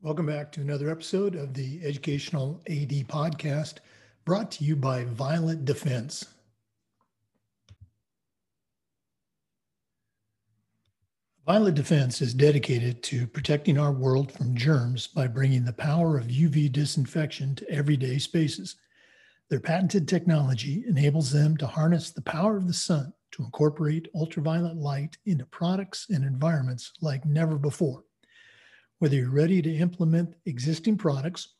Welcome back to another episode of the Educational AD Podcast brought to you by Violet Defense. Violet Defense is dedicated to protecting our world from germs by bringing the power of UV disinfection to everyday spaces. Their patented technology enables them to harness the power of the sun to incorporate ultraviolet light into products and environments like never before. Whether you're ready to implement existing products,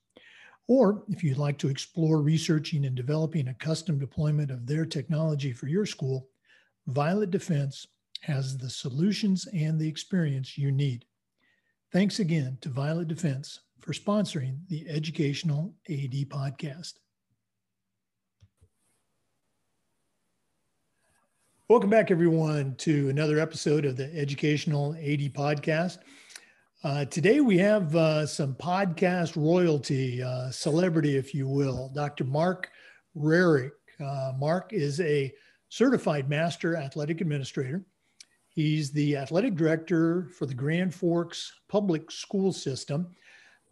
or if you'd like to explore researching and developing a custom deployment of their technology for your school, Violet Defense has the solutions and the experience you need. Thanks again to Violet Defense for sponsoring the Educational AD podcast. Welcome back, everyone, to another episode of the Educational AD podcast. Uh, today we have uh, some podcast royalty, uh, celebrity, if you will. Dr. Mark Rarick. Uh, Mark is a certified master athletic administrator. He's the athletic director for the Grand Forks Public School System.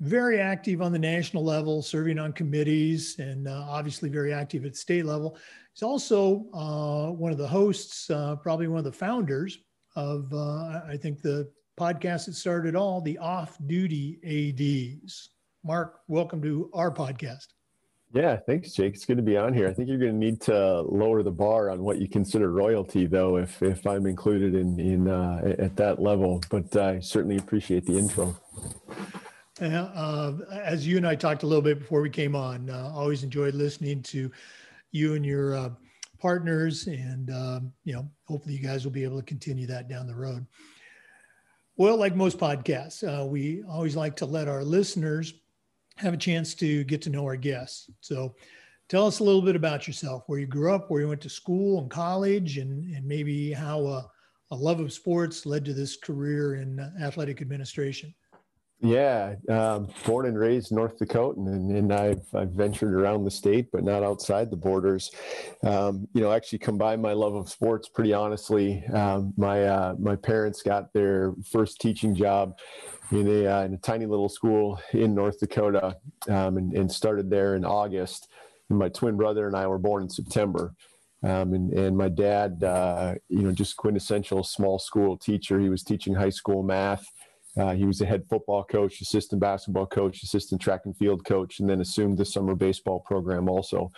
Very active on the national level, serving on committees, and uh, obviously very active at state level. He's also uh, one of the hosts, probably one of the founders of, I think, the podcast that started all, the off duty ADs. Mark, welcome to our podcast. Yeah, thanks, Jake. It's good to be on here. I think you're going to need to lower the bar on what you consider royalty, though, if if I'm included in in uh, at that level. But I certainly appreciate the intro. Uh, as you and I talked a little bit before we came on, uh, always enjoyed listening to you and your uh, partners, and um, you know, hopefully you guys will be able to continue that down the road. Well, like most podcasts, uh, we always like to let our listeners have a chance to get to know our guests. So tell us a little bit about yourself, where you grew up, where you went to school and college, and, and maybe how a, a love of sports led to this career in athletic administration. Yeah, um, born and raised North Dakota, and, and I've, I've ventured around the state, but not outside the borders. Um, you know, actually combined my love of sports. Pretty honestly, um, my uh, my parents got their first teaching job in a uh, in a tiny little school in North Dakota, um, and, and started there in August. And my twin brother and I were born in September. Um, and, and my dad, uh, you know, just quintessential small school teacher. He was teaching high school math uh, he was a head football coach, assistant basketball coach, assistant track and field coach, and then assumed the summer baseball program also.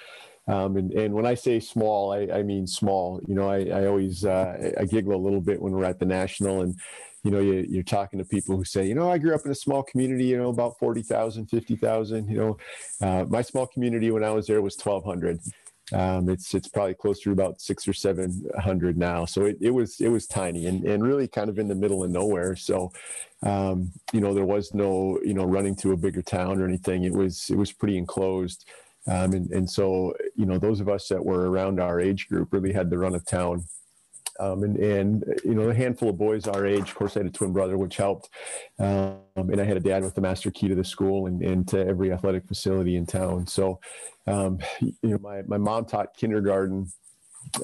Um, and, and when I say small, I, I mean small. You know, I, I always uh, I giggle a little bit when we're at the national, and you know, you, you're talking to people who say, you know, I grew up in a small community, you know, about 40,000, 50,000. You know, uh, my small community when I was there was 1,200. Um, it's it's probably closer to about six or seven hundred now. So it, it was it was tiny and, and really kind of in the middle of nowhere. So um, you know there was no you know running to a bigger town or anything. It was it was pretty enclosed. Um, and, and so you know those of us that were around our age group really had the run of town um, and, and, you know, a handful of boys our age, of course, I had a twin brother, which helped. Um, and I had a dad with the master key to the school and, and to every athletic facility in town. So, um, you know, my, my mom taught kindergarten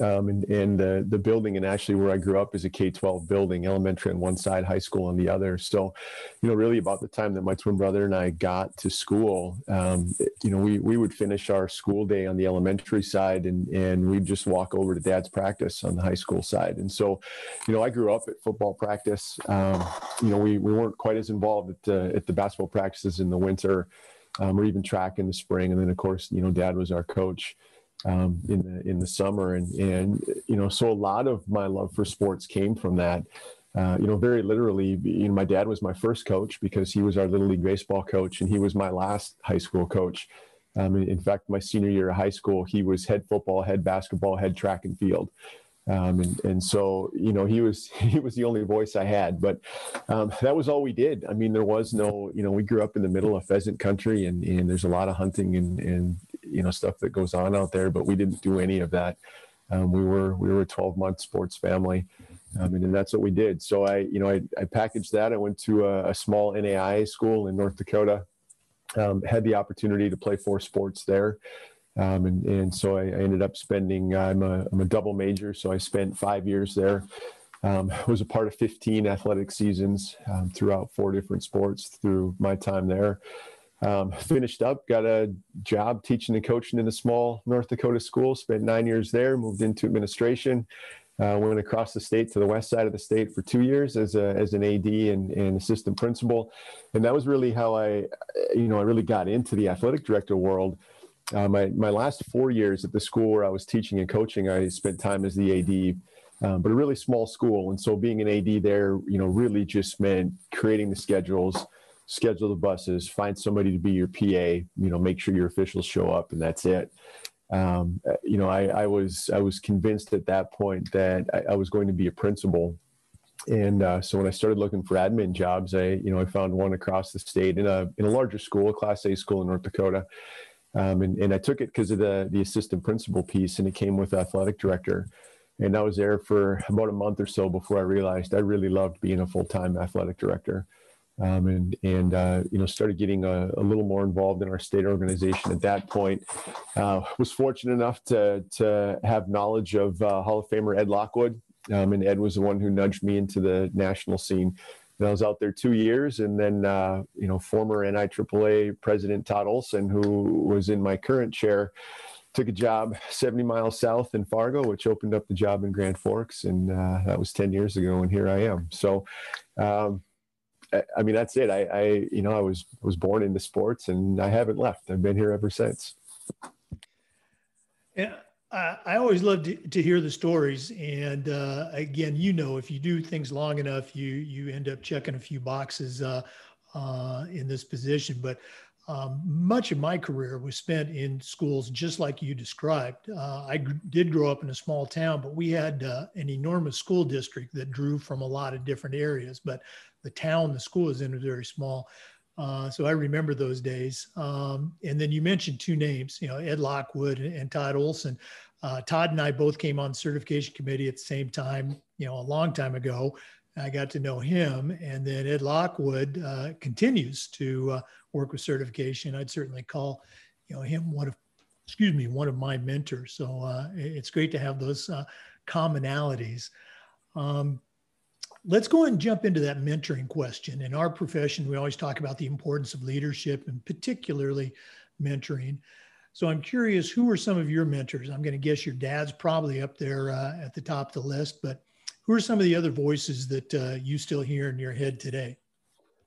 um, and, the, the building and actually where I grew up is a K-12 building, elementary on one side, high school on the other. So, you know, really about the time that my twin brother and I got to school, um, you know, we, we would finish our school day on the elementary side and, and we'd just walk over to dad's practice on the high school side. And so, you know, I grew up at football practice. Um, you know, we, we weren't quite as involved at the, at the basketball practices in the winter um, or even track in the spring. And then of course, you know, dad was our coach um, in the in the summer, and and you know, so a lot of my love for sports came from that. Uh, you know, very literally, you know, my dad was my first coach because he was our little league baseball coach, and he was my last high school coach. Um, in, fact, my senior year of high school, he was head football, head basketball, head track and field. Um, and, and so, you know, he was, he was the only voice I had, but um, that was all we did. I mean, there was no, you know, we grew up in the middle of pheasant country and, and there's a lot of hunting and, and, you know, stuff that goes on out there, but we didn't do any of that. Um, we were, we were a 12 month sports family. And, and that's what we did. So I, you know, I, I packaged that. I went to a, a small NAIA school in North Dakota, um, had the opportunity to play four sports there. Um, and, and so I, I, ended up spending, I'm a, I'm a double major, so I spent five years there. Um, was a part of 15 athletic seasons um, throughout four different sports through my time there. Um, finished up, got a job teaching and coaching in a small North Dakota school, spent nine years there, moved into administration, uh, went across the state to the west side of the state for two years as, a, as an AD and, and assistant principal. And that was really how I, you know, I really got into the athletic director world. Uh, my, my last four years at the school where I was teaching and coaching, I spent time as the AD, um, but a really small school. And so being an AD there, you know, really just meant creating the schedules, schedule the buses, find somebody to be your PA, you know, make sure your officials show up, and that's it. Um, you know, I, I, was I was convinced at that point that I, I was going to be a principal, and uh, so when I started looking for admin jobs, I you know I found one across the state in a in a larger school, a Class A school in North Dakota, um, and and I took it because of the the assistant principal piece, and it came with athletic director. And I was there for about a month or so before I realized I really loved being a full time athletic director um, and and uh, you know started getting a, a, little more involved in our state organization at that point. Uh, was fortunate enough to to have knowledge of uh, Hall of Famer Ed Lockwood, um, and Ed was the one who nudged me into the national scene. And I was out there two years, and then uh, you know former NIAAA president Todd Olson, who was in my current chair. Took a job 70 miles south in Fargo, which opened up the job in Grand Forks, and uh, that was 10 years ago. And here I am. So, um, I mean, that's it. I, I, you know, I was was born into sports, and I haven't left. I've been here ever since. Yeah, I, I always love to, to, hear the stories. And uh, again, you know, if you do things long enough, you you end up checking a few boxes uh, uh, in this position. But um, much of my career was spent in schools just like you described. Uh, I g- did grow up in a small town, but we had uh, an enormous school district that drew from a lot of different areas. But the town the school is in is very small. Uh, so I remember those days. Um, and then you mentioned two names, you know, Ed Lockwood and, and Todd Olson. Uh, Todd and I both came on certification committee at the same time, you know, a long time ago. I got to know him. And then Ed Lockwood uh, continues to uh, work with certification. I'd certainly call, you know, him one of, excuse me, one of my mentors. So uh, it's great to have those uh, commonalities. Um, let's go and jump into that mentoring question. In our profession, we always talk about the importance of leadership and particularly mentoring. So I'm curious, who are some of your mentors? I'm going to guess your dad's probably up there uh, at the top of the list, but who are some of the other voices that uh, you still hear in your head today?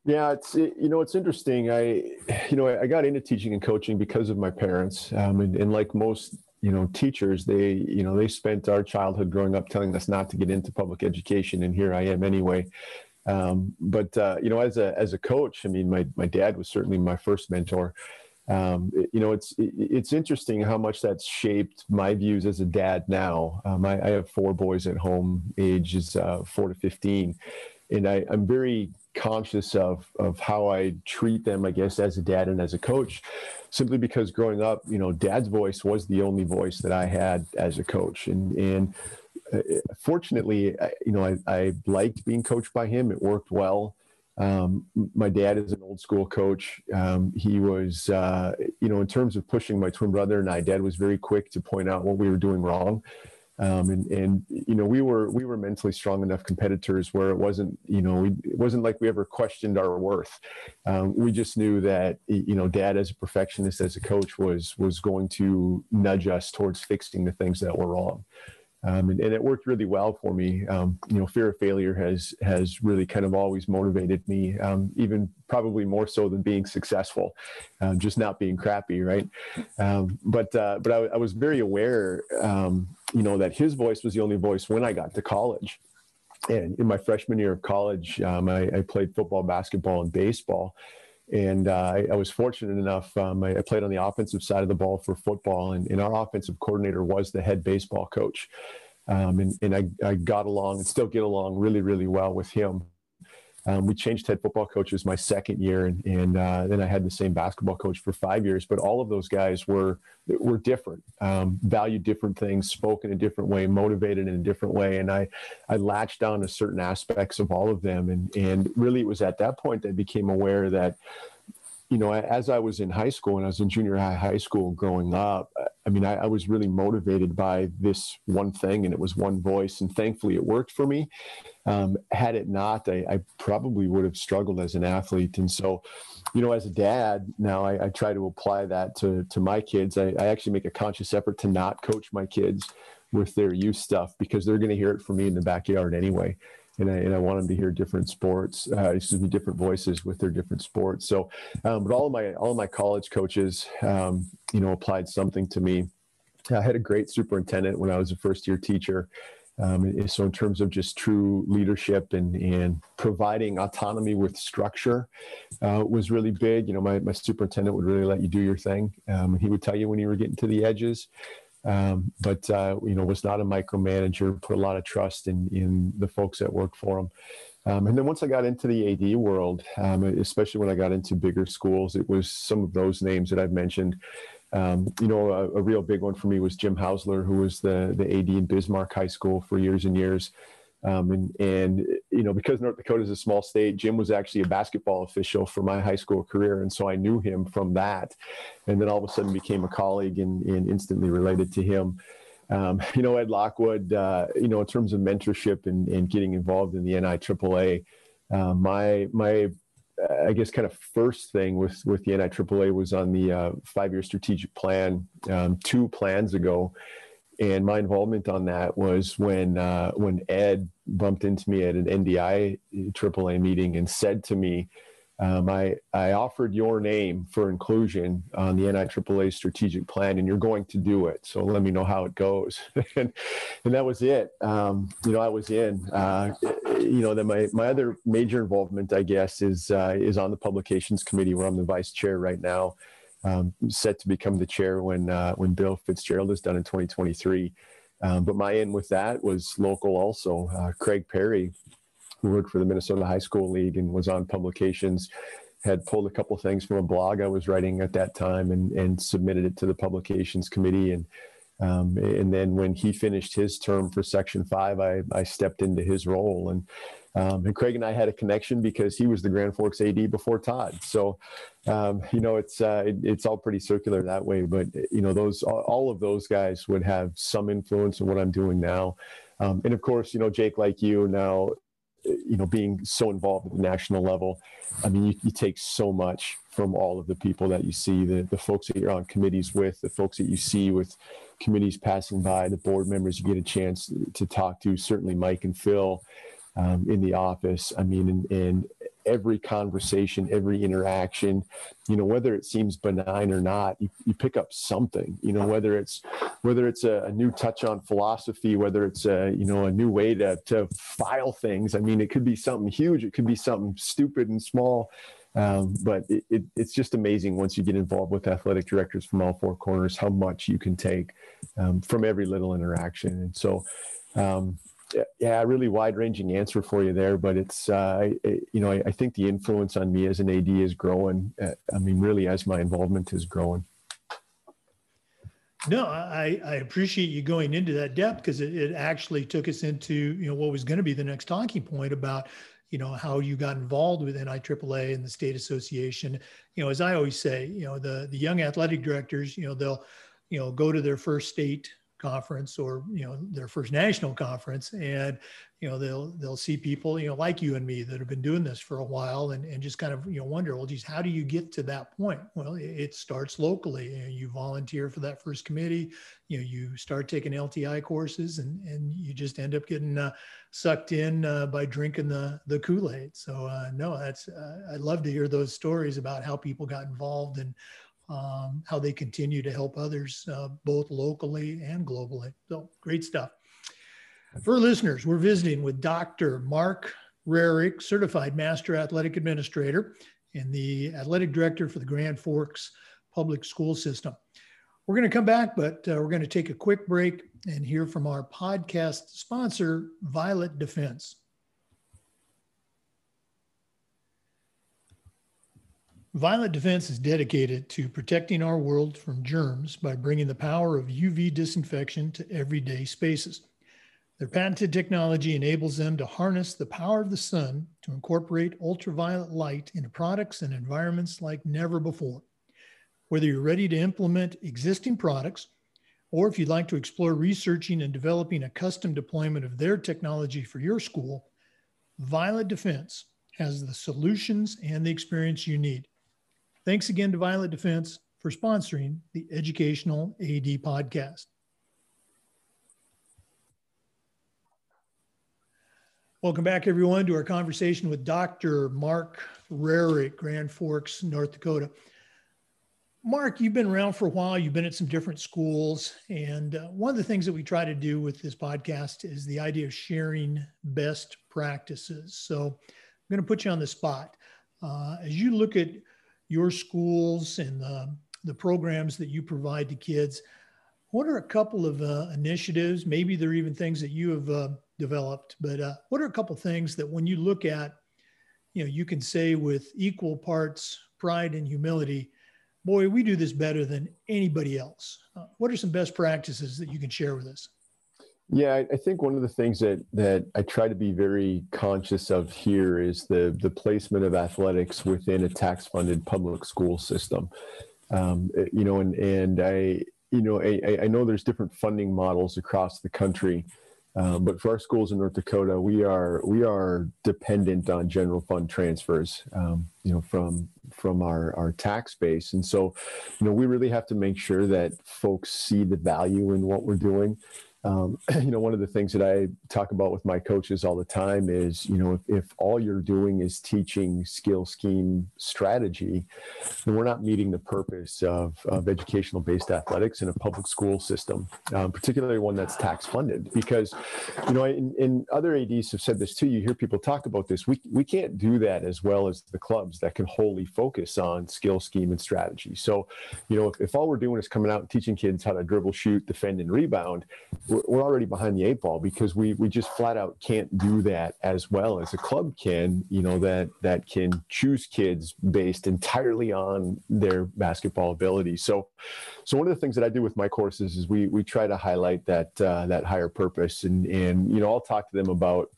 Yeah, it's you know it's interesting. I you know I got into teaching and coaching because of my parents, um, and, and like most you know teachers they you know they spent our childhood growing up telling us not to get into public education and here i am anyway. Um, but uh, you know as a as a coach i mean my, my dad was certainly my first mentor. Um, it, you know it's it, it's interesting how much that's shaped my views as a dad now. Um, I, I, have four boys at home ages uh, four to 15 and I, i'm very conscious of of how I treat them, I guess, as a dad and as a coach, simply because growing up, you know, dad's voice was the only voice that I had as a coach, and and uh, fortunately, you know, I, I liked being coached by him. It worked well. Um, my dad is an old school coach. Um, he was, uh, you know, in terms of pushing my twin brother and I, dad was very quick to point out what we were doing wrong. Um, and and you know we were we were mentally strong enough competitors where it wasn't you know we, it wasn't like we ever questioned our worth. Um, we just knew that you know Dad as a perfectionist as a coach was was going to nudge us towards fixing the things that were wrong um, and, and, it worked really well for me. Um, you know, fear of failure has has really kind of always motivated me, um, even probably more so than being successful, uh, just not being crappy, right? Um, but uh, but I, I, was very aware, um, you know, that his voice was the only voice when I got to college. And in my freshman year of college, um, I, I played football, basketball, and baseball and uh, I, I, was fortunate enough. Um, I, I, played on the offensive side of the ball for football, and, and our offensive coordinator was the head baseball coach. Um, and, and I, I got along and still get along really, really well with him. Um, we changed head football coaches my second year, and, and uh, then I had the same basketball coach for five years. But all of those guys were were different, um, valued different things, spoke in a different way, motivated in a different way, and I I latched on to certain aspects of all of them. And and really, it was at that point that I became aware that, you know, as I was in high school and I was in junior high, high school growing up, I mean, I, I, was really motivated by this one thing, and it was one voice, and thankfully it worked for me. Um, had it not, I, I, probably would have struggled as an athlete. And so, you know, as a dad, now I, I try to apply that to to my kids. I, actually make a conscious effort to not coach my kids with their youth stuff because they're going to hear it from me in the backyard anyway and I, and I want them to hear different sports, uh, excuse me, different voices with their different sports. So, um, but all of my all of my college coaches, um, you know, applied something to me. I had a great superintendent when I was a first year teacher. Um, so in terms of just true leadership and, and providing autonomy with structure uh, was really big. You know, my, my superintendent would really let you do your thing. Um, he would tell you when you were getting to the edges um, but uh, you know was not a micromanager. Put a lot of trust in in the folks that worked for him. Um, and then once I got into the AD world, um, especially when I got into bigger schools, it was some of those names that I've mentioned. Um, you know, a, a, real big one for me was Jim Hausler, who was the the AD in Bismarck High School for years and years. Um, and, and, you know, because North Dakota is a small state, Jim was actually a basketball official for my high school career. And so I knew him from that. And then all of a sudden became a colleague and, and instantly related to him. Um, you know, Ed Lockwood, uh, you know, in terms of mentorship and, and getting involved in the NIAAA, uh, my, my, uh, I guess kind of first thing with, with the NIAAA was on the uh, five-year strategic plan um, two plans ago and my involvement on that was when uh, when Ed bumped into me at an NDI AAA meeting and said to me, um, I, I offered your name for inclusion on the NIAAA strategic plan, and you're going to do it. So let me know how it goes. and, and that was it. Um, you know, I was in. Uh, you know, then my, my other major involvement, I guess, is uh, is on the publications committee where I'm the vice chair right now um, set to become the chair when uh, when Bill Fitzgerald is done in 2023. Um, but my end with that was local also. Uh, Craig Perry, who worked for the Minnesota High School League and was on publications, had pulled a couple things from a blog I was writing at that time and and submitted it to the publications committee and. Um, and then when he finished his term for Section Five, I, I stepped into his role, and um, and Craig and I had a connection because he was the Grand Forks AD before Todd. So, um, you know, it's uh, it, it's all pretty circular that way. But you know, those all of those guys would have some influence in what I'm doing now. Um, and of course, you know, Jake, like you now, you know, being so involved at the national level, I mean, you, you take so much from all of the people that you see, the the folks that you're on committees with, the folks that you see with committees passing by, the board members you get a chance to talk to. Certainly, Mike and Phil um, in the office. I mean, and every conversation, every interaction, you know, whether it seems benign or not, you, you pick up something, you know, whether it's, whether it's a, a, new touch on philosophy, whether it's a, you know, a new way to, to file things. I mean, it could be something huge. It could be something stupid and small. Um, but it, it, it's just amazing once you get involved with athletic directors from all four corners, how much you can take um, from every little interaction. And so, um, yeah, really wide ranging answer for you there, but it's, uh, you know, I, I, think the influence on me as an AD is growing. Uh, I mean, really, as my involvement is growing. No, I, I appreciate you going into that depth because it, it actually took us into, you know, what was going to be the next talking point about, you know, how you got involved with NIAAA and the state association. You know, as I always say, you know, the, the young athletic directors, you know, they'll, you know, go to their first state conference or you know their first national conference and you know they'll they'll see people you know like you and me that have been doing this for a while and, and just kind of you know wonder well geez how do you get to that point? Well it, starts locally you, know, you volunteer for that first committee you know you start taking LTI courses and and you just end up getting uh, sucked in uh, by drinking the the kool-aid. So uh, no that's uh, i'd love to hear those stories about how people got involved and um, how they continue to help others uh, both locally and globally. So great stuff. For listeners, we're visiting with Dr. Mark Rarick, Certified Master Athletic Administrator and the Athletic Director for the Grand Forks Public School System. We're going to come back, but uh, we're going to take a quick break and hear from our podcast sponsor, Violet Defense. Violet Defense is dedicated to protecting our world from germs by bringing the power of UV disinfection to everyday spaces. Their patented technology enables them to harness the power of the sun to incorporate ultraviolet light into products and environments like never before. Whether you're ready to implement existing products or if you'd like to explore researching and developing a custom deployment of their technology for your school, Violet Defense has the solutions and the experience you need. Thanks again to Violet Defense for sponsoring the Educational AD podcast. Welcome back, everyone, to our conversation with Dr. Mark Rarick, Grand Forks, North Dakota. Mark, you've been around for a while. You've been at some different schools. And uh, one of the things that we try to do with this podcast is the idea of sharing best practices. So I'm going to put you on the spot. Uh, as you look at your schools and the, the programs that you provide to kids, what are a couple of uh, initiatives? Maybe they're even things that you have uh, developed, but uh, what are a couple things that when you look at, you know, you can say with equal parts pride and humility, boy, we do this better than anybody else. Uh, what are some best practices that you can share with us? Yeah, I think one of the things that that I try to be very conscious of here is the the placement of athletics within a tax-funded public school system. Um, you know, and and I you know I, I know there's different funding models across the country. Um, but for our schools in North Dakota, we are we are dependent on general fund transfers, um, you know, from from our our tax base, and so, you know, we really have to make sure that folks see the value in what we're doing um, you know, one of the things that I talk about with my coaches all the time is, you know, if, if all you're doing is teaching skill scheme strategy, then we're not meeting the purpose of, of educational based athletics in a public school system, um, particularly one that's tax funded. Because, you know, in, in, other ADs have said this too. You hear people talk about this. We, we can't do that as well as the clubs that can wholly focus on skill scheme and strategy. So, you know, if, if all we're doing is coming out and teaching kids how to dribble, shoot, defend, and rebound, we're already behind the eight ball because we we just flat out can't do that as well as a club can you know that that can choose kids based entirely on their basketball ability. So so one of the things that i do with my courses is we we try to highlight that uh, that higher purpose and and you know i'll talk to them about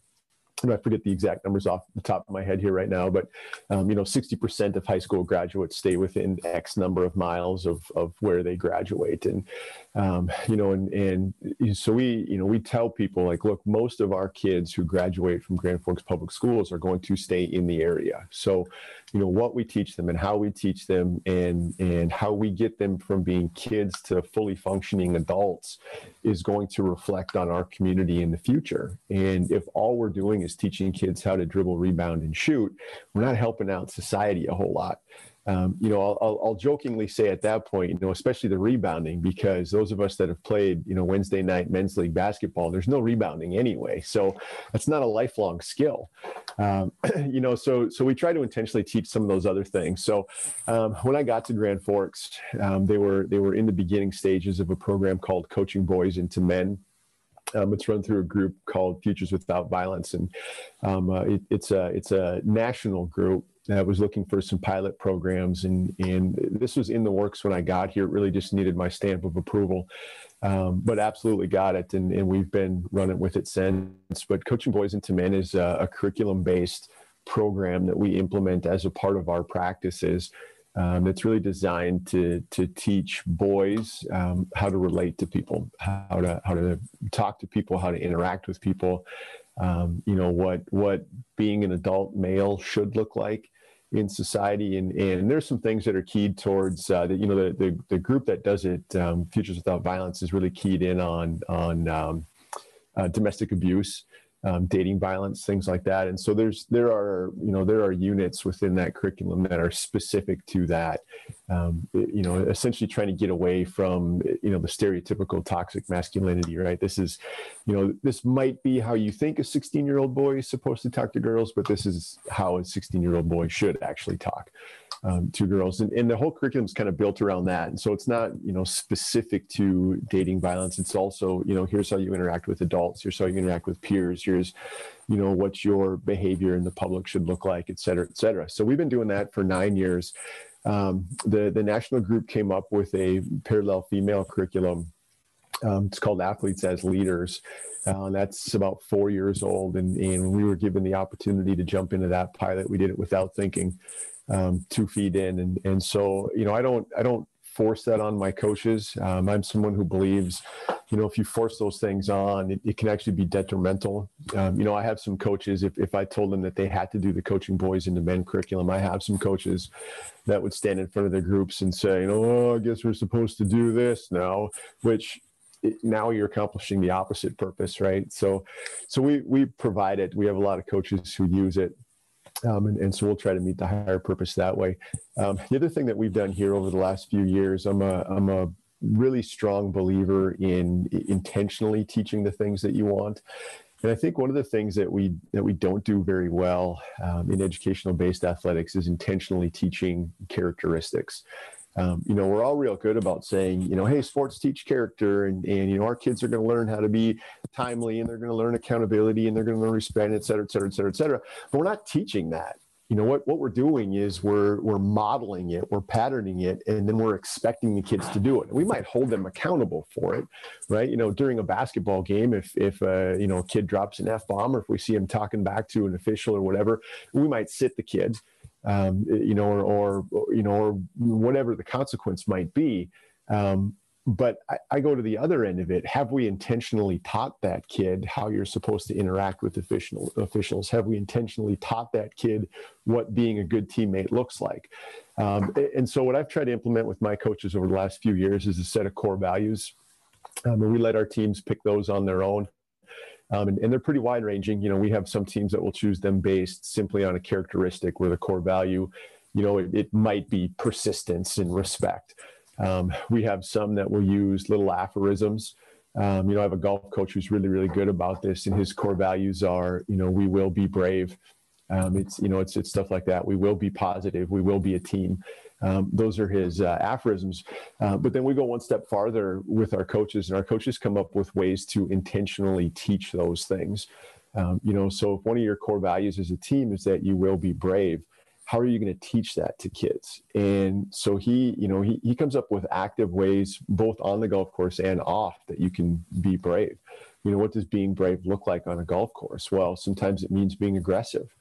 I forget the exact numbers off the top of my head here right now, but um, you know, 60% of high school graduates stay within X number of miles of, of where they graduate. And, um, you know, and, and so we, you know, we tell people like, look, most of our kids who graduate from Grand Forks Public Schools are going to stay in the area. So, you know, what we teach them and how we teach them and, and how we get them from being kids to fully functioning adults is going to reflect on our community in the future. And if all we're doing is teaching kids how to dribble, rebound, and shoot, we're not helping out society a whole lot. Um, you know, I'll, I'll, jokingly say at that point, you know, especially the rebounding, because those of us that have played, you know, Wednesday night men's league basketball, there's no rebounding anyway. So that's not a lifelong skill. Um, you know, so so we try to intentionally teach some of those other things. So um, when I got to Grand Forks, um, they were they were in the beginning stages of a program called Coaching Boys into Men. Um, it's run through a group called Futures Without Violence, and um, uh, it, it's a it's a national group that was looking for some pilot programs, and and this was in the works when I got here. It really just needed my stamp of approval, um, but absolutely got it, and and we've been running with it since. But Coaching Boys into Men is a, a curriculum based program that we implement as a part of our practices um, it's really designed to to teach boys um, how to relate to people, how to how to talk to people, how to interact with people. Um, you know what what being an adult male should look like in society, and and there's some things that are keyed towards uh, that. You know the, the, the group that does it, um, Futures Without Violence, is really keyed in on on um, uh, domestic abuse um, dating violence, things like that. And so there's there are you know there are units within that curriculum that are specific to that. Um, you know, essentially trying to get away from you know the stereotypical toxic masculinity. Right. This is, you know, this might be how you think a 16 year old boy is supposed to talk to girls, but this is how a 16 year old boy should actually talk um, to girls. And, and the whole curriculum is kind of built around that. And so it's not you know specific to dating violence. It's also you know here's how you interact with adults. Here's how you interact with peers. Here's you know what your behavior in the public should look like, et cetera, et cetera. So we've been doing that for nine years. Um, the the national group came up with a parallel female curriculum. Um, it's called Athletes as Leaders. Uh, that's about four years old, and, and we were given the opportunity to jump into that pilot. We did it without thinking, um, two feet in, and and so you know I don't I don't force that on my coaches. Um, I'm someone who believes, you know, if you force those things on, it, it can actually be detrimental. Um, you know, I have some coaches, if, if I told them that they had to do the coaching boys into men curriculum, I have some coaches that would stand in front of their groups and say, you know, oh, I guess we're supposed to do this now, which now you're accomplishing the opposite purpose, right? So, so we we provide it. We have a lot of coaches who use it, um, and, and so we'll try to meet the higher purpose that way. Um, the other thing that we've done here over the last few years, I'm a I'm a really strong believer in intentionally teaching the things that you want. And I think one of the things that we that we don't do very well um, in educational based athletics is intentionally teaching characteristics um, you know, we're all real good about saying, you know, hey, sports teach character, and and you know, our kids are going to learn how to be timely, and they're going to learn accountability, and they're going to learn respect, et cetera, et cetera, et cetera, et cetera. But we're not teaching that. You know what what we're doing is we're we're modeling it, we're patterning it, and then we're expecting the kids to do it. We might hold them accountable for it, right? You know, during a basketball game, if if uh, you know a kid drops an f bomb, or if we see him talking back to an official or whatever, we might sit the kid um, you know, or, or, you know, or whatever the consequence might be. Um, but I, I, go to the other end of it. Have we intentionally taught that kid how you're supposed to interact with official, officials? Have we intentionally taught that kid what being a good teammate looks like? Um, and so, what I've tried to implement with my coaches over the last few years is a set of core values. Um, and we let our teams pick those on their own. Um, and, and, they're pretty wide ranging. You know, we have some teams that will choose them based simply on a characteristic where the core value, you know, it, it might be persistence and respect. Um, we have some that will use little aphorisms. Um, you know, I have a golf coach who's really, really good about this, and his core values are, you know, we will be brave. Um, it's, you know, it's, it's stuff like that. We will be positive. We will be a team. Um, those are his uh, aphorisms. Uh, but then we go one step farther with our coaches, and our coaches come up with ways to intentionally teach those things. Um, you know, so if one of your core values as a team is that you will be brave, how are you going to teach that to kids? And so he, you know, he, he comes up with active ways, both on the golf course and off, that you can be brave. You know, what does being brave look like on a golf course? Well, sometimes it means being aggressive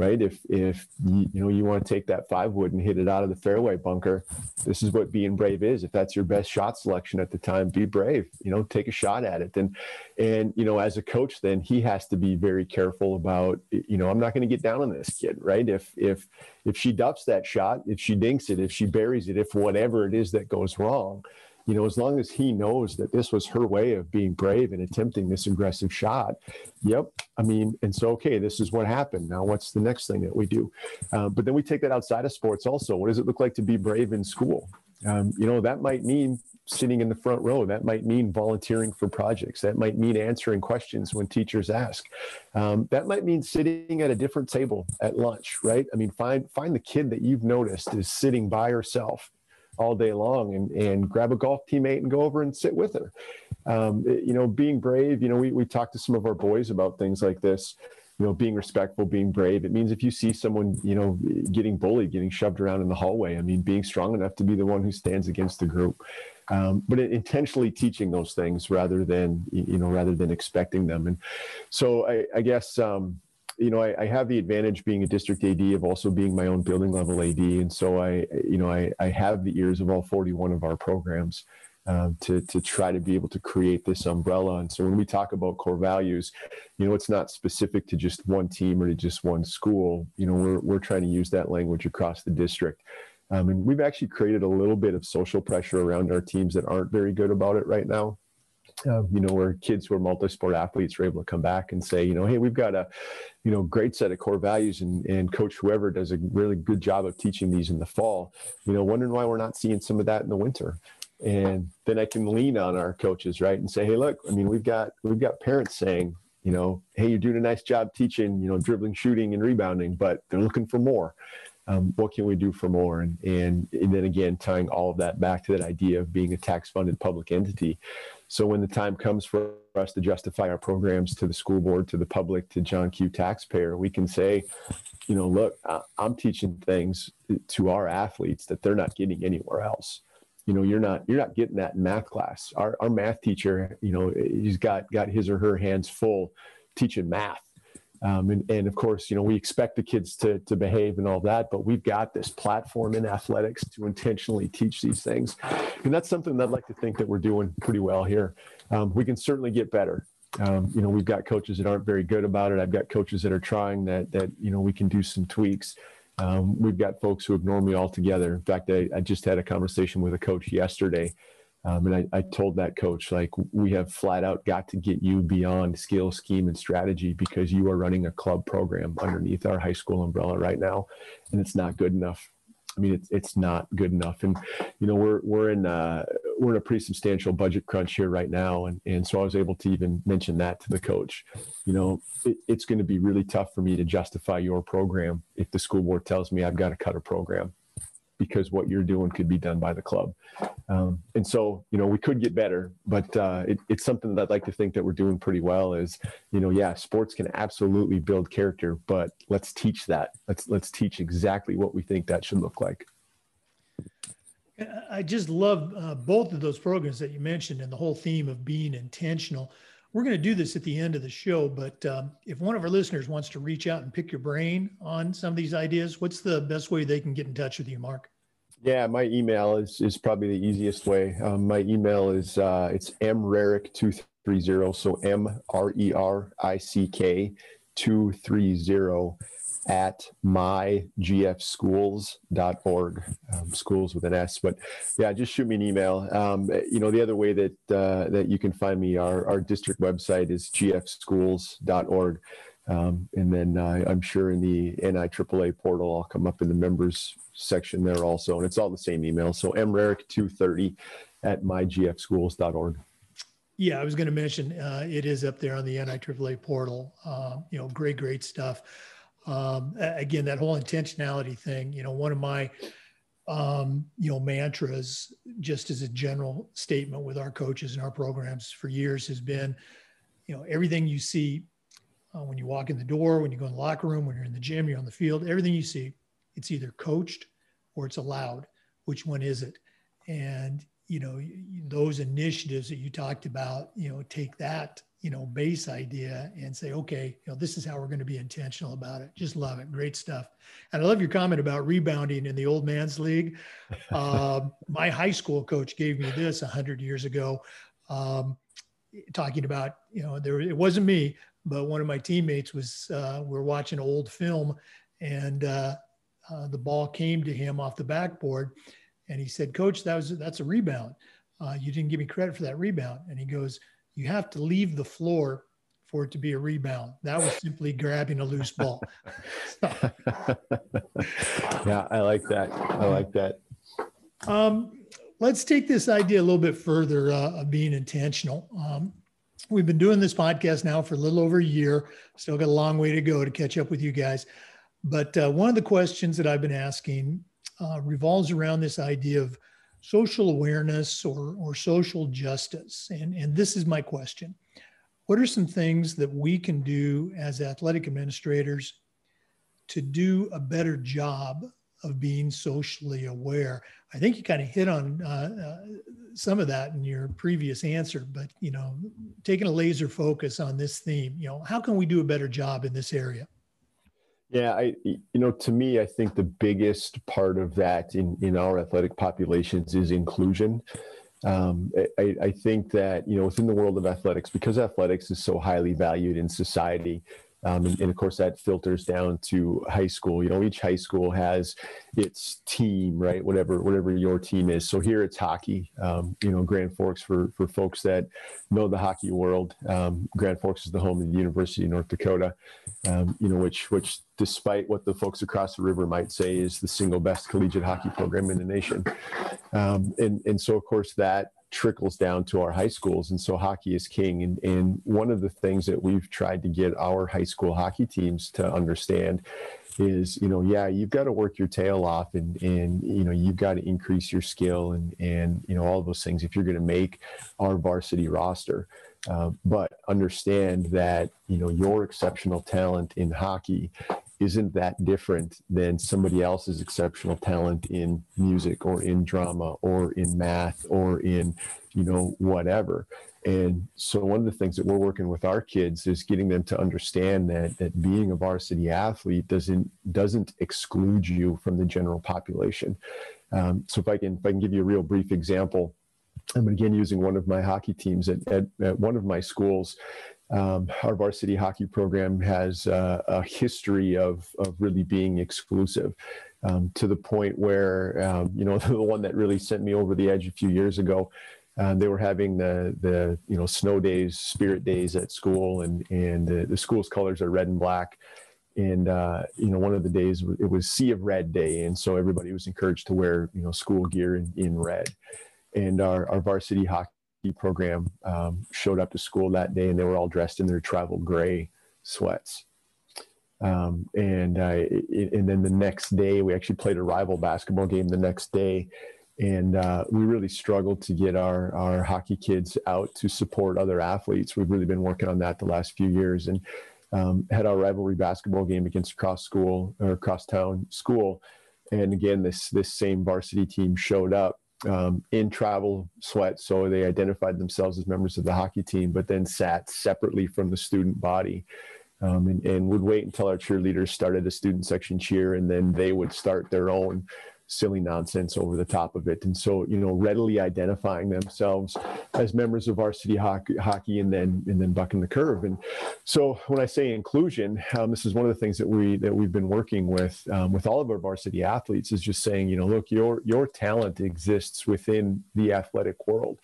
right? If if you, you know you want to take that five wood and hit it out of the fairway bunker, this is what being brave is. If that's your best shot selection at the time, be brave. You know, take a shot at it. And and you know, as a coach, then he has to be very careful about. You know, I'm not going to get down on this kid, right? If if if she duffs that shot, if she dinks it, if she buries it, if whatever it is that goes wrong, you know, as long as he knows that this was her way of being brave and attempting this aggressive shot, yep. I mean, and so, okay, this is what happened. Now, what's the next thing that we do? Uh, but then we take that outside of sports also. What does it look like to be brave in school? Um, you know, that might mean sitting in the front row. That might mean volunteering for projects. That might mean answering questions when teachers ask. Um, that might mean sitting at a different table at lunch, right? I mean, find find the kid that you've noticed is sitting by herself all day long and, and grab a golf teammate and go over and sit with her. Um, you know, being brave, you know, we, we talked to some of our boys about things like this, you know, being respectful, being brave. It means if you see someone, you know, getting bullied, getting shoved around in the hallway, I mean, being strong enough to be the one who stands against the group. Um, but intentionally teaching those things rather than, you know, rather than expecting them. And so I, I guess, um, you know, I, I, have the advantage being a district AD of also being my own building level AD. And so I, you know, I, I have the ears of all 41 of our programs um, to, to try to be able to create this umbrella. And so when we talk about core values, you know, it's not specific to just one team or to just one school. You know, we're, we're trying to use that language across the district. Um, and we've actually created a little bit of social pressure around our teams that aren't very good about it right now uh, you know, where kids who are multi-sport athletes are able to come back and say, you know, hey, we've got a, you know, great set of core values, and and Coach whoever does a really good job of teaching these in the fall. You know, wondering why we're not seeing some of that in the winter. And then I can lean on our coaches, right, and say, hey, look, I mean, we've got we've got parents saying, you know, hey, you're doing a nice job teaching, you know, dribbling, shooting, and rebounding, but they're looking for more. Um, what can we do for more? And, and, and then again, tying all of that back to that idea of being a tax funded public entity. So when the time comes for us to justify our programs to the school board, to the public, to John Q taxpayer, we can say, you know, look, I'm teaching things to our athletes that they're not getting anywhere else. You know, you're not you're not getting that in math class. Our our math teacher, you know, he's got got his or her hands full teaching math Um, and, and of course, you know, we expect the kids to, to behave and all that, but we've got this platform in athletics to intentionally teach these things. And that's something that I'd like to think that we're doing pretty well here. Um, we can certainly get better. Um, you know, we've got coaches that aren't very good about it. I've got coaches that are trying that, that, you know, we can do some tweaks. Um, we've got folks who ignore me altogether. In fact, I, I just had a conversation with a coach yesterday um, and I, I, told that coach, like, we have flat out got to get you beyond skill, scheme, and strategy because you are running a club program underneath our high school umbrella right now, and it's not good enough. I mean, it's it's not good enough, and you know we're we're in uh, we're in a pretty substantial budget crunch here right now, and and so I was able to even mention that to the coach. You know, it, it's going to be really tough for me to justify your program if the school board tells me I've got to cut a program because what you're doing could be done by the club. Um, and so, you know, we could get better, but uh, it, it's something that I'd like to think that we're doing pretty well. Is you know, yeah, sports can absolutely build character, but let's teach that. Let's let's teach exactly what we think that should look like. I just love uh, both of those programs that you mentioned and the whole theme of being intentional. We're going to do this at the end of the show, but um, if one of our listeners wants to reach out and pick your brain on some of these ideas, what's the best way they can get in touch with you, Mark? Yeah, my email is is probably the easiest way. Um, my email is uh, it's mrerick two three zero. So M R E R I C K two three zero at mygfschools.org, um, schools with an S. But yeah, just shoot me an email. Um, you know, the other way that uh, that you can find me, our, our district website is gfschools.org. Um, and then uh, I'm sure in the NIAAA portal, I'll come up in the members section there also. And it's all the same email. So mrerick230 at mygfschools.org. Yeah, I was going to mention uh, it is up there on the NIAAA portal. Uh, you know, great, great stuff um, again that whole intentionality thing you know one of my um, you know mantras just as a general statement with our coaches and our programs for years has been you know everything you see uh, when you walk in the door when you go in the locker room when you're in the gym you're on the field everything you see it's either coached or it's allowed. Which one is it? And you know those initiatives that you talked about you know take that you know base idea and say okay you know this is how we're going to be intentional about it. Just love it. Great stuff. And i love your comment about rebounding in the old man's league. Uh, my high school coach gave me this 100 years ago um, talking about you know there it wasn't me but one of my teammates was uh, we are watching old film and uh, uh, the ball came to him off the backboard and he said coach that was that's a rebound. Uh, you didn't give me credit for that rebound. And he goes you have to leave the floor for it to be a rebound. That was simply grabbing a loose ball. yeah, I like that. I like that. Um, let's take this idea a little bit further uh, of being intentional. Um, we've been doing this podcast now for a little over a year. Still got a long way to go to catch up with you guys. But uh, one of the questions that I've been asking uh, revolves around this idea of social awareness or, or social justice. And, and this is my question. What are some things that we can do as athletic administrators to do a better job of being socially aware? I think you kind of hit on uh, uh, some of that in your previous answer, but you know, taking a laser focus on this theme, you know, how can we do a better job in this area? Yeah, I you know to me I think the biggest part of that in in our athletic populations is inclusion. Um, I, I think that you know within the world of athletics, because athletics is so highly valued in society, um, and, and, of course, that filters down to high school. You know, each high school has its team, right? Whatever, whatever your team is. So here it's hockey. Um, you know, Grand Forks for for folks that know the hockey world. Um, Grand Forks is the home of the University of North Dakota. Um, you know, which which despite what the folks across the river might say, is the single best collegiate hockey program in the nation. Um, and and so of course that trickles down to our high schools. And so hockey is king. And, and one of the things that we've tried to get our high school hockey teams to understand is, you know, yeah, you've got to work your tail off and, and, you know, you've got to increase your skill and, and, you know, all those things if you're going to make our varsity roster. Uh, but understand that, you know, your exceptional talent in hockey isn't that different than somebody else's exceptional talent in music or in drama or in math or in you know whatever and so one of the things that we're working with our kids is getting them to understand that that being a varsity athlete doesn't doesn't exclude you from the general population. Um, so if I can if I can give you a real brief example, I'm again using one of my hockey teams at, at, at one of my schools. Um, our varsity hockey program has uh, a history of, of really being exclusive um, to the point where, um, you know, the one that really sent me over the edge a few years ago uh, they were having the the you know snow days, spirit days at school, and and the, the school's colors are red and black. And uh, you know, one of the days it was Sea of Red Day, and so everybody was encouraged to wear you know school gear in, in red. And our, our varsity hockey program um, showed up to school that day, and they were all dressed in their travel gray sweats. Um, and and then the next day, we actually played a rival basketball game. The next day, and uh, we really struggled to get our our hockey kids out to support other athletes. We've really been working on that the last few years, and um, had our rivalry basketball game against cross school or cross town school, and again this this same varsity team showed up um, in travel sweat, so they identified themselves as members of the hockey team, but then sat separately from the student body. Um, and, and would wait until our cheerleaders started a student section cheer, and then they would start their own silly nonsense over the top of it. And so, you know, readily identifying themselves as members of varsity hockey, hockey and then and then bucking the curve. And so, when I say inclusion, um, this is one of the things that we that we've been working with um, with all of our varsity athletes is just saying, you know, look, your your talent exists within the athletic world,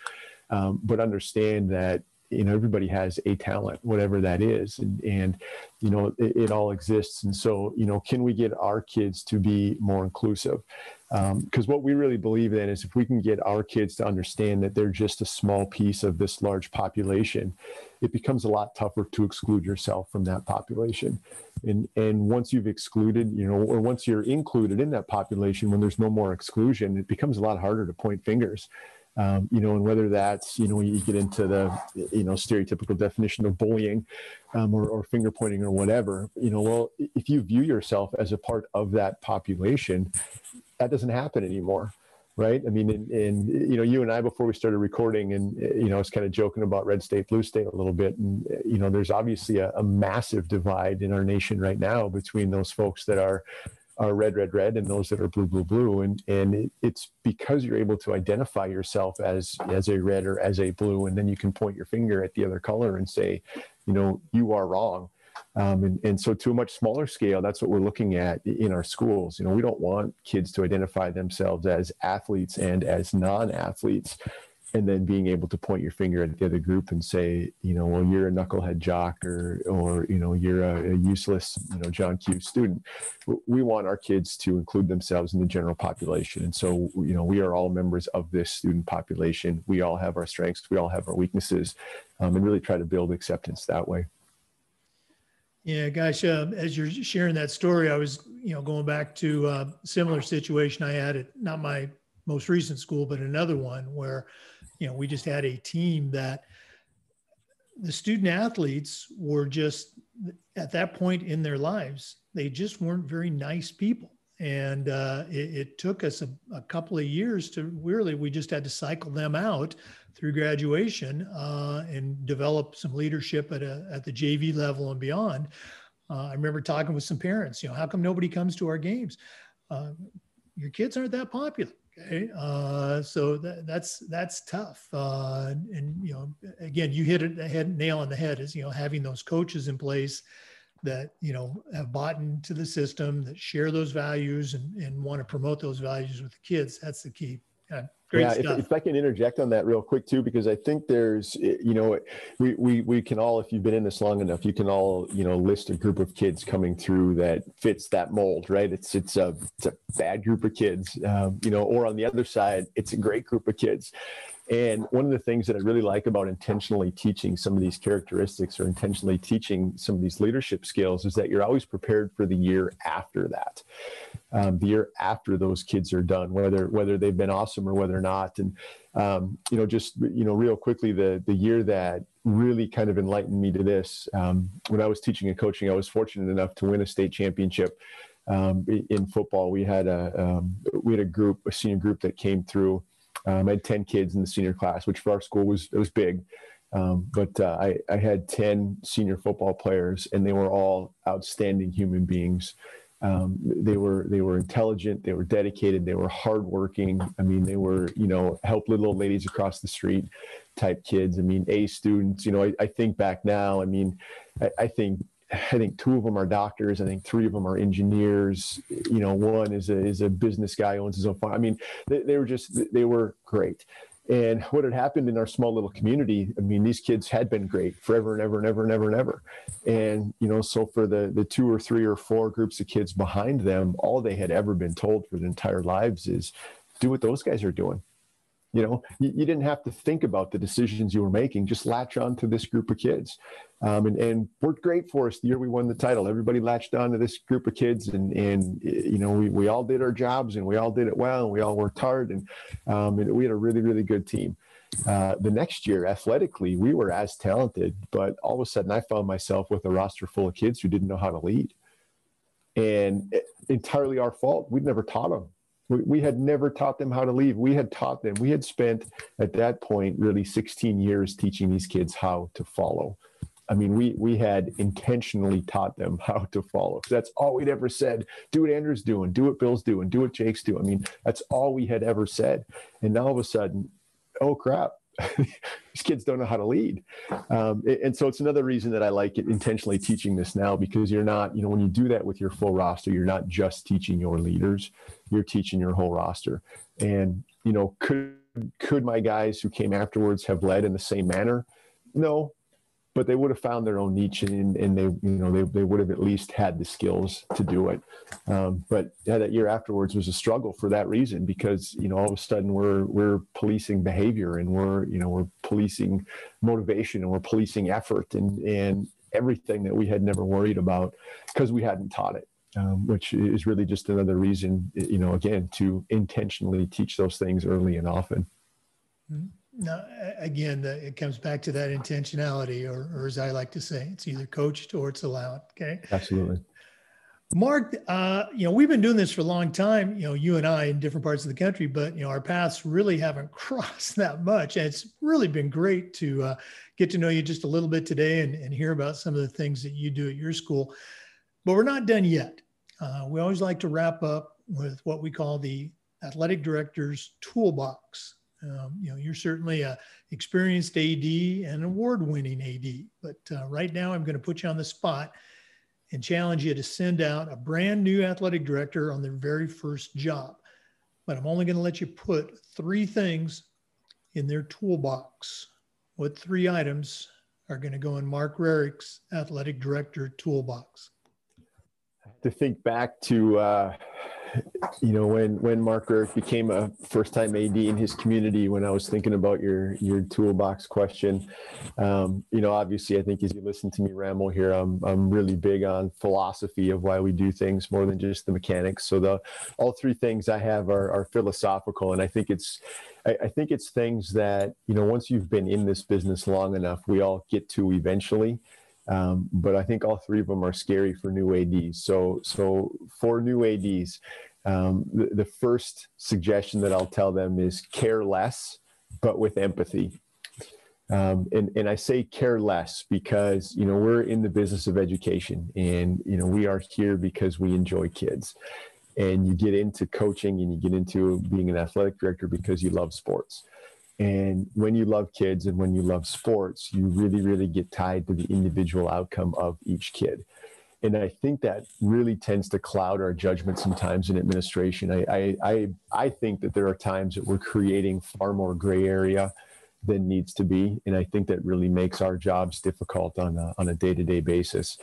um, but understand that you know everybody has a talent whatever that is and, and you know it, it, all exists. And so you know can we get our kids to be more inclusive? Because um, what we really believe in is if we can get our kids to understand that they're just a small piece of this large population it becomes a lot tougher to exclude yourself from that population. And and once you've excluded you know or once you're included in that population when there's no more exclusion it becomes a lot harder to point fingers um, you know, and whether that's, you know, you get into the, you know, stereotypical definition of bullying um, or, or, finger pointing or whatever, you know, well, if you view yourself as a part of that population, that doesn't happen anymore. Right. I mean, and, you know, you and I, before we started recording and, you know, I was kind of joking about red state, blue state a little bit. And, you know, there's obviously a, a massive divide in our nation right now between those folks that are, are red, red, red, and those that are blue, blue, blue. And and it, it's because you're able to identify yourself as as a red or as a blue, and then you can point your finger at the other color and say, you know, you are wrong. Um, and, and so to a much smaller scale, that's what we're looking at in our schools. You know, we don't want kids to identify themselves as athletes and as non-athletes and then being able to point your finger at the other group and say, you know, well, you're a knucklehead jock or, or you know, you're a, a, useless, you know, John Q student. We want our kids to include themselves in the general population. And so, you know, we are all members of this student population. We all have our strengths, we all have our weaknesses, um, and really try to build acceptance that way. Yeah, gosh, uh, as you're sharing that story, I was, you know, going back to a similar situation I had at not my most recent school, but another one where you know, we just had a team that the student athletes were just at that point in their lives, they just weren't very nice people. And uh, it, it, took us a, a, couple of years to really, we just had to cycle them out through graduation uh, and develop some leadership at, a, at the JV level and beyond. Uh, I remember talking with some parents, you know, how come nobody comes to our games? Uh, your kids aren't that popular. Okay, uh, so that, that's that's tough, uh, and you know, again, you hit it head nail on the head. Is you know having those coaches in place that you know have bought into the system that share those values and, and want to promote those values with the kids. That's the key. Great yeah, if, if, I can interject on that real quick too, because I think there's, you know, we, we, we can all, if you've been in this long enough, you can all, you know, list a group of kids coming through that fits that mold, right? It's, it's a, it's a bad group of kids, um, you know, or on the other side, it's a great group of kids. And one of the things that I really like about intentionally teaching some of these characteristics or intentionally teaching some of these leadership skills is that you're always prepared for the year after that, um, the year after those kids are done, whether whether they've been awesome or whether or not. And um, you know, just you know, real quickly, the the year that really kind of enlightened me to this. Um, when I was teaching and coaching, I was fortunate enough to win a state championship um, in football. We had a um, we had a group, a senior group that came through. Um, I had ten kids in the senior class, which for our school was it was big. Um, but uh, I, I had 10 senior football players, and they were all outstanding human beings. Um, they were they were intelligent, they were dedicated, they were hardworking. I mean, they were you know help little old ladies across the street type kids. I mean, A students. You know, I, I think back now. I mean, I, I, think I think two of them are doctors. I think three of them are engineers. You know, one is a is a business guy owns his own farm. I mean, they, they were just they were great. And what had happened in our small little community, I mean, these kids had been great forever and ever and ever and ever and ever. And, you know, so for the, the two or three or four groups of kids behind them, all they had ever been told for their entire lives is do what those guys are doing. You know, you, you, didn't have to think about the decisions you were making. Just latch on to this group of kids, um, and, and worked great for us the year we won the title. Everybody latched on to this group of kids, and and you know we, we all did our jobs, and we all did it well, and we all worked hard, and, um, and we had a really really good team. Uh, the next year, athletically, we were as talented, but all of a sudden, I found myself with a roster full of kids who didn't know how to lead, and entirely our fault. We'd never taught them we, had never taught them how to leave. We had taught them. We had spent at that point really 16 years teaching these kids how to follow. I mean, we we had intentionally taught them how to follow. That's all we'd ever said. Do what Andrew's doing. Do what Bill's doing. Do what Jake's doing. I mean, that's all we had ever said. And now all of a sudden, oh crap, these kids don't know how to lead. Um, and so it's another reason that I like it, intentionally teaching this now because you're not, you know, when you do that with your full roster, you're not just teaching your leaders, you're teaching your whole roster. And, you know, could could my guys who came afterwards have led in the same manner? No, but they would have found their own niche and, and they you know they, they would have at least had the skills to do it um, but yeah, that year afterwards was a struggle for that reason because you know all of a sudden we're we're policing behavior and we're you know we're policing motivation and we're policing effort and and everything that we had never worried about because we hadn't taught it um, which is really just another reason you know again to intentionally teach those things early and often mm-hmm. Now, again, the, it comes back to that intentionality, or, or as I like to say, it's either coached or it's allowed. Okay. Absolutely. Mark, uh, you know, we've been doing this for a long time, you know, you and I in different parts of the country, but, you know, our paths really haven't crossed that much. And it's really been great to uh, get to know you just a little bit today and, and hear about some of the things that you do at your school. But we're not done yet. Uh, we always like to wrap up with what we call the athletic director's toolbox. Um, you know, you're certainly a experienced AD and award-winning AD, but uh, right now I'm going to put you on the spot and challenge you to send out a brand new athletic director on their very first job. But I'm only going to let you put three things in their toolbox. What three items are going to go in Mark Rarick's athletic director toolbox? To think back to uh, you know, when when Mark Rarick became a first time AD in his community, when I was thinking about your your toolbox question, um, you know, obviously, I think as you listen to me ramble here, I'm I'm really big on philosophy of why we do things more than just the mechanics. So the all three things I have are, are philosophical, and I think it's I, I think it's things that you know once you've been in this business long enough, we all get to eventually. Um, but I think all three of them are scary for new ADs. So, so for new ADs, um, the, the first suggestion that I'll tell them is care less, but with empathy. Um, and, and I say care less because, you know, we're in the business of education and, you know, we are here because we enjoy kids and you get into coaching and you get into being an athletic director because you love sports. And when you love kids and when you love sports, you really, really get tied to the individual outcome of each kid. And I think that really tends to cloud our judgment sometimes in administration. I, I, I, I think that there are times that we're creating far more gray area than needs to be. And I think that really makes our jobs difficult on a, on a day-to-day basis.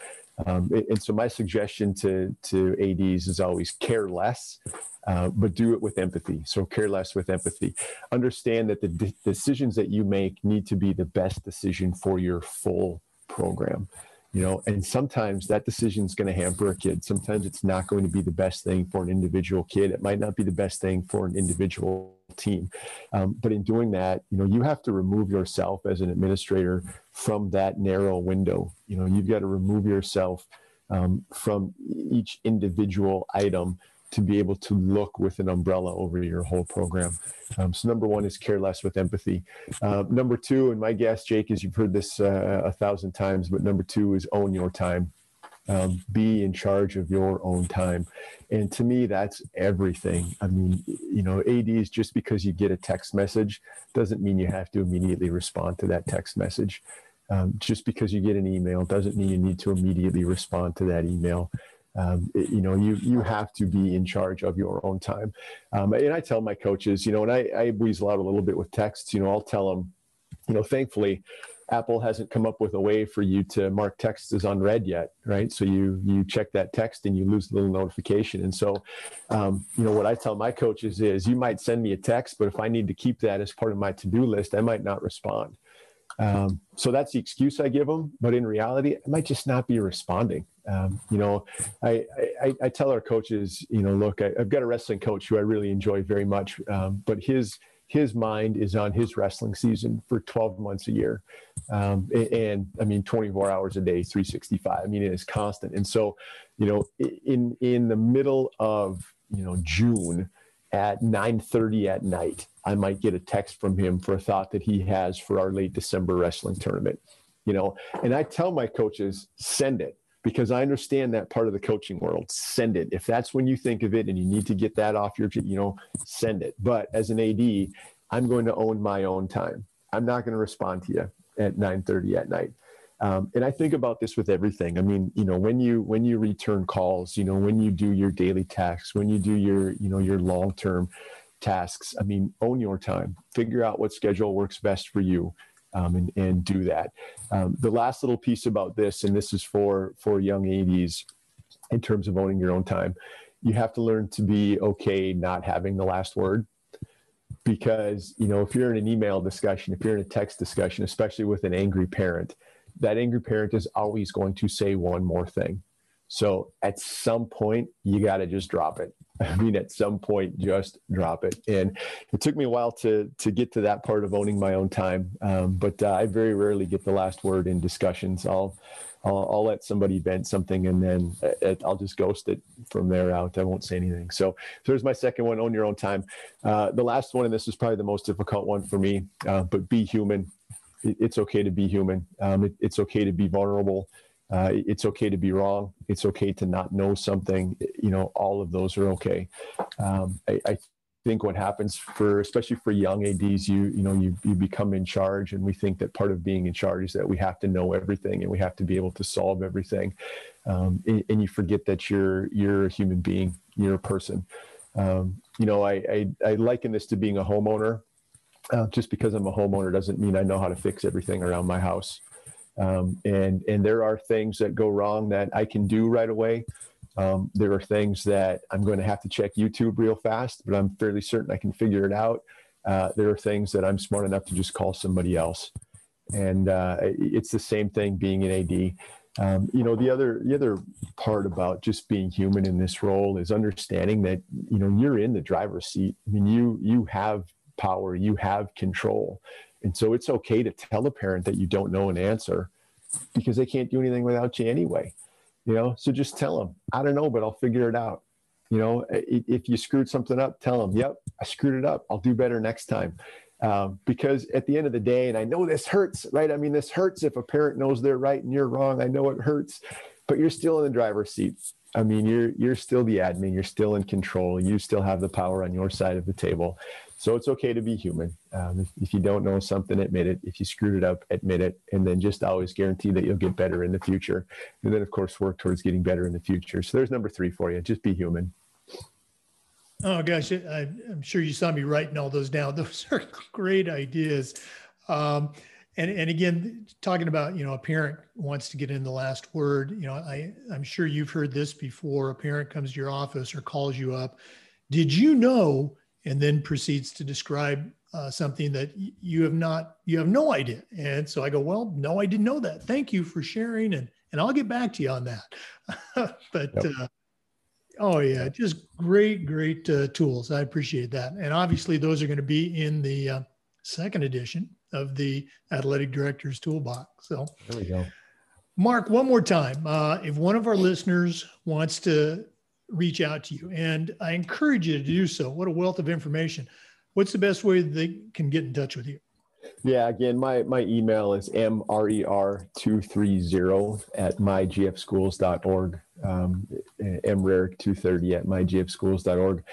Um, and so my suggestion to, to ADs is always care less uh, but do it with empathy. So care less with empathy. Understand that the de- decisions that you make need to be the best decision for your full program. You know and sometimes that decision is going to hamper a kid. Sometimes it's not going to be the best thing for an individual kid. It might not be the best thing for an individual team. Um, but in doing that you know you have to remove yourself as an administrator from that narrow window. You know you've got to remove yourself um, from each individual item to be able to look with an umbrella over your whole program. Um, so number one is care less with empathy. Uh, number two, and my guess, Jake, is you've heard this uh, a thousand times, but number two is own your time. Um, be in charge of your own time. And to me, that's everything. I mean, you know, ADs, just because you get a text message doesn't mean you have to immediately respond to that text message. Um, just because you get an email doesn't mean you need to immediately respond to that email um, it, you know, you you have to be in charge of your own time. Um, and I tell my coaches, you know, and I, I weasel out a little bit with texts. You know, I'll tell them, you know, thankfully, Apple hasn't come up with a way for you to mark texts as unread yet, right? So you you check that text and you lose the little notification. And so, um, you know, what I tell my coaches is, you might send me a text, but if I need to keep that as part of my to do list, I might not respond. Um, so that's the excuse I give them. But in reality, I might just not be responding. Um, you know, I, I, I, tell our coaches, you know, look, I, have got a wrestling coach who I really enjoy very much, um, but his his mind is on his wrestling season for 12 months a year, um, and, and, I mean 24 hours a day, 365. I mean, it is constant. And so, you know, in in the middle of you know June at 9:30 at night, I might get a text from him for a thought that he has for our late December wrestling tournament. You know, and I tell my coaches, send it because I understand that part of the coaching world. Send it. If that's when you think of it and you need to get that off your, you know, send it. But as an AD, I'm going to own my own time. I'm not going to respond to you at 9:30 at night. Um, and I think about this with everything. I mean, you know, when you when you return calls, you know, when you do your daily tasks, when you do your, you know, your long-term tasks. I mean, own your time. Figure out what schedule works best for you um, and, and do that. Um, the last little piece about this, and this is for, for young ADs in terms of owning your own time, you have to learn to be okay not having the last word. Because, you know, if you're in an email discussion, if you're in a text discussion, especially with an angry parent, that angry parent is always going to say one more thing. So at some point, you got to just drop it. I mean, at some point, just drop it. And it took me a while to to get to that part of owning my own time. Um, but uh, I very rarely get the last word in discussions. I'll, I'll, I'll let somebody vent something, and then I'll just ghost it from there out. I won't say anything. So, so there's my second one: own your own time. Uh, the last one, and this is probably the most difficult one for me, uh, but be human. It, it's okay to be human. Um, it, it's okay to be vulnerable. Uh, it's okay to be wrong. It's okay to not know something. You know, all of those are okay. Um, I, I, think what happens for, especially for young ADs, you you know, you you become in charge, and we think that part of being in charge is that we have to know everything and we have to be able to solve everything, um, and, and, you forget that you're you're a human being, you're a person. Um, you know, I, I I liken this to being a homeowner. Uh, just because I'm a homeowner doesn't mean I know how to fix everything around my house. Um, and and there are things that go wrong that I can do right away. Um, there are things that I'm going to have to check YouTube real fast, but I'm fairly certain I can figure it out. Uh, there are things that I'm smart enough to just call somebody else, and uh, it's the same thing being an AD. Um, you know, the other the other part about just being human in this role is understanding that you know you're in the driver's seat. I mean, you you have power, you have control. And so it's okay to tell a parent that you don't know an answer because they can't do anything without you anyway. You know, so just tell them, I don't know, but I'll figure it out. You know, if you screwed something up, tell them, yep, I screwed it up. I'll do better next time. Um, because at the end of the day, and I know this hurts, right? I mean, this hurts if a parent knows they're right and you're wrong. I know it hurts, but you're still in the driver's seat. I mean, you're you're still the admin. You're still in control. You still have the power on your side of the table. So it's okay to be human. Um, if, if, you don't know something, admit it. If you screwed it up, admit it. And then just always guarantee that you'll get better in the future. And then, of course, work towards getting better in the future. So there's number three for you. Just be human. Oh, gosh. I, am sure you saw me writing all those down. Those are great ideas. Um, and, and again, talking about, you know, a parent wants to get in the last word, you know, I, I'm sure you've heard this before. A parent comes to your office or calls you up. Did you know and then proceeds to describe uh, something that you have not you have no idea and so i go well no i didn't know that thank you for sharing and and I'll get back to you on that. but yep. uh, oh yeah, just great, great uh, tools. I appreciate that. And obviously, those are going to be in the uh, second edition of the Athletic Directors Toolbox. So there we go. Mark, one more time. Uh, if one of our listeners wants to reach out to you, and I encourage you to do so, what a wealth of information. What's the best way they can get in touch with you? Yeah, again, my, my email is mrer230 at mygfschools.org, um, mrer230 at mygfschools.org.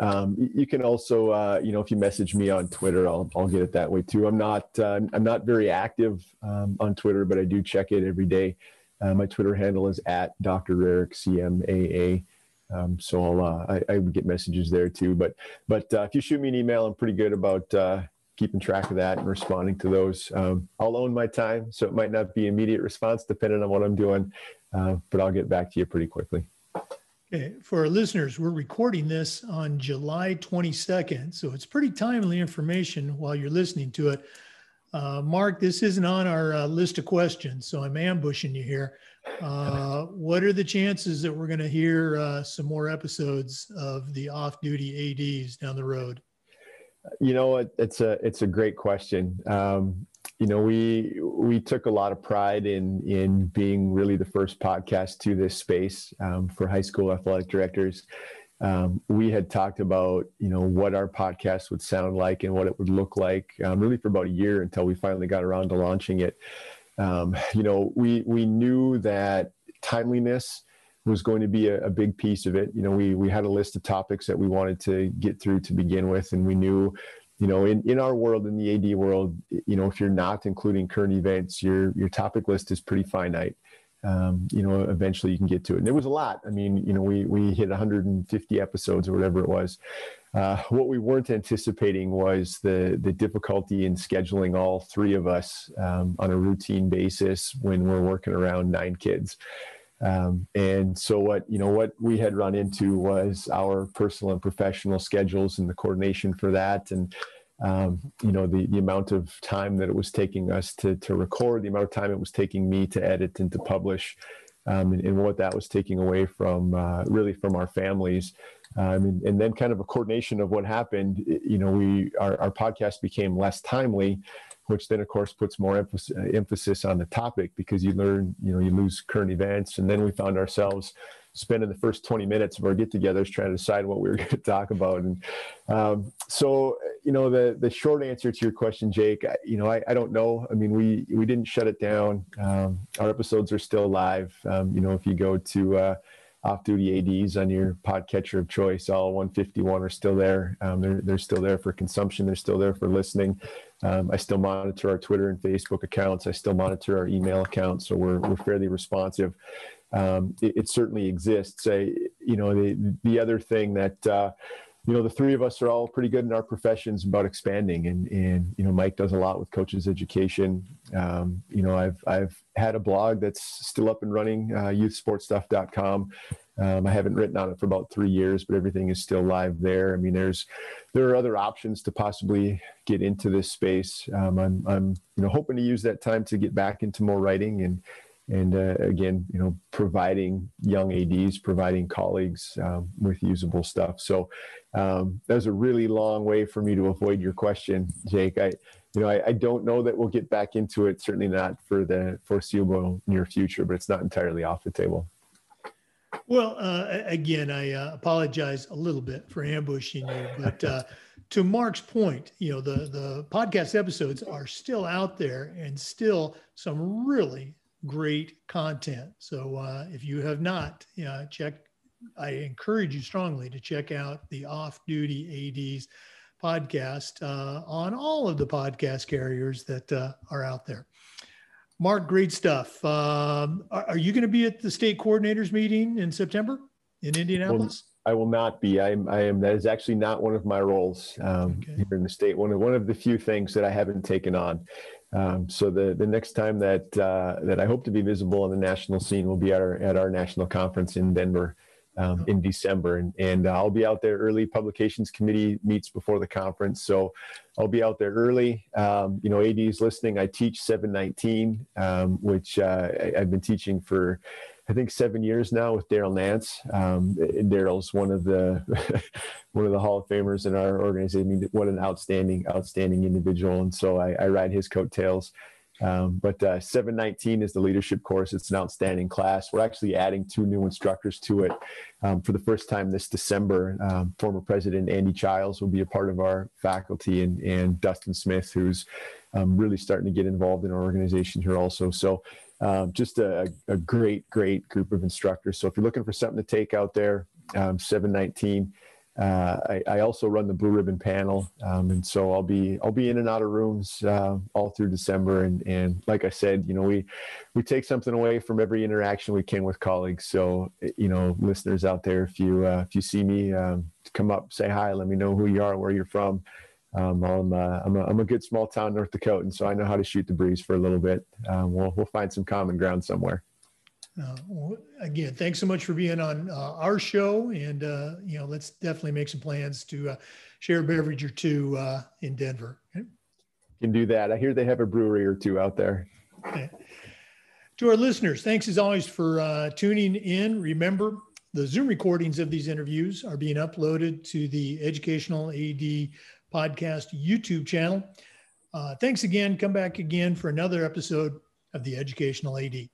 Um, you can also, uh, you know, if you message me on Twitter, I'll, I'll get it that way too. I'm not, uh, I'm not very active um, on Twitter, but I do check it every day. Uh, my Twitter handle is at Dr. Rarick, CMAA. Um, so I'll, uh, I, I, would get messages there too. But, but uh, if you shoot me an email, I'm pretty good about uh, keeping track of that and responding to those. Um, I'll own my time, so it might not be immediate response depending on what I'm doing, uh, but I'll get back to you pretty quickly. Okay, for our listeners, we're recording this on July 22nd, so it's pretty timely information while you're listening to it. Uh, Mark, this isn't on our uh, list of questions, so I'm ambushing you here. Uh, what are the chances that we're going to hear uh, some more episodes of the off-duty ADs down the road? You know, it, it's a it's a great question. Um, you know we we took a lot of pride in in being really the first podcast to this space um, for high school athletic directors um, we had talked about you know what our podcast would sound like and what it would look like um, really for about a year until we finally got around to launching it um, you know we we knew that timeliness was going to be a, a, big piece of it you know we we had a list of topics that we wanted to get through to begin with and we knew you know, in, in our world, in the AD world, you know, if you're not including current events, your your topic list is pretty finite. Um, you know, eventually you can get to it. And there was a lot. I mean, you know, we we hit 150 episodes or whatever it was. Uh, what we weren't anticipating was the the difficulty in scheduling all three of us um, on a routine basis when we're working around nine kids. Um, and so what you know what we had run into was our personal and professional schedules and the coordination for that and um, you know the, the amount of time that it was taking us to, to record the amount of time it was taking me to edit and to publish um, and, and, what that was taking away from uh, really from our families um, and, and, then kind of a coordination of what happened you know we our, our podcast became less timely which then of course puts more emphasis, emphasis on the topic because you learn, you know, you lose current events. And then we found ourselves spending the first 20 minutes of our get-togethers trying to decide what we were going to talk about. And um, so, you know, the the short answer to your question, Jake, you know, I, I don't know. I mean, we we didn't shut it down. Um, our episodes are still live. Um, you know, if you go to uh, off-duty ADs on your podcatcher of choice all 151 are still there um, they're, they're still there for consumption they're still there for listening um, I still monitor our Twitter and Facebook accounts. I still monitor our email accounts, so we're, we're fairly responsive. Um, it, it, certainly exists. I, you know, the the other thing that uh, you know, the three of us are all pretty good in our professions about expanding, and and you know, Mike does a lot with coaches education. Um, you know, I've I've had a blog that's still up and running, uh, youthsportstuff.com. Um, I haven't written on it for about three years, but everything is still live there. I mean, there's there are other options to possibly get into this space. Um, I'm I'm you know hoping to use that time to get back into more writing and and uh, again, you know, providing young ADs, providing colleagues um, with usable stuff. So um, that was a really long way for me to avoid your question, Jake. I you know, I, I, don't know that we'll get back into it. Certainly not for the foreseeable near future, but it's not entirely off the table. Well, uh, again, I uh, apologize a little bit for ambushing you, but uh, to Mark's point, you know, the the podcast episodes are still out there and still some really great content. So uh, if you have not, uh, check. I encourage you strongly to check out the Off Duty ADs podcast uh, on all of the podcast carriers that uh, are out there. Mark, great stuff. Um, are, are, you going to be at the state coordinators meeting in September in Indianapolis? Well, I will not be. I am. I am. That is actually not one of my roles um, okay. here in the state. One of one of the few things that I haven't taken on. Um, so the the next time that uh, that I hope to be visible on the national scene will be at our at our national conference in Denver um, in December. And, and I'll be out there early. Publications committee meets before the conference. So I'll be out there early. Um, you know, AD is listening, I teach 719, um, which uh, I, have been teaching for, I think, seven years now with Daryl Nance. Um, Daryl's one of the one of the Hall of Famers in our organization. What an outstanding, outstanding individual. And so I, I ride his coattails. Um, but uh, 719 is the leadership course. It's an outstanding class. We're actually adding two new instructors to it um, for the first time this December. Um, former President Andy Childs will be a part of our faculty, and, and Dustin Smith, who's um, really starting to get involved in our organization here also. So, um, just a, a, great, great group of instructors. So, if you're looking for something to take out there, um, 719 uh, I, I, also run the blue ribbon panel, um, and so I'll be I'll be in and out of rooms uh, all through December. And and like I said, you know, we we take something away from every interaction we can with colleagues. So you know, listeners out there, if you uh, if you see me, um, come up, say hi, let me know who you are, where you're from. Um, I'm uh, I'm, a, I'm a good small town North Dakota, and so I know how to shoot the breeze for a little bit. Um, we'll we'll find some common ground somewhere. Uh, again, thanks so much for being on uh, our show, and uh, you know, let's definitely make some plans to uh, share a beverage or two uh, in Denver. Okay? Can do that. I hear they have a brewery or two out there. Okay. To our listeners, thanks as always for uh, tuning in. Remember, the Zoom recordings of these interviews are being uploaded to the Educational AD Podcast YouTube channel. Uh, thanks again. Come back again for another episode of the Educational AD.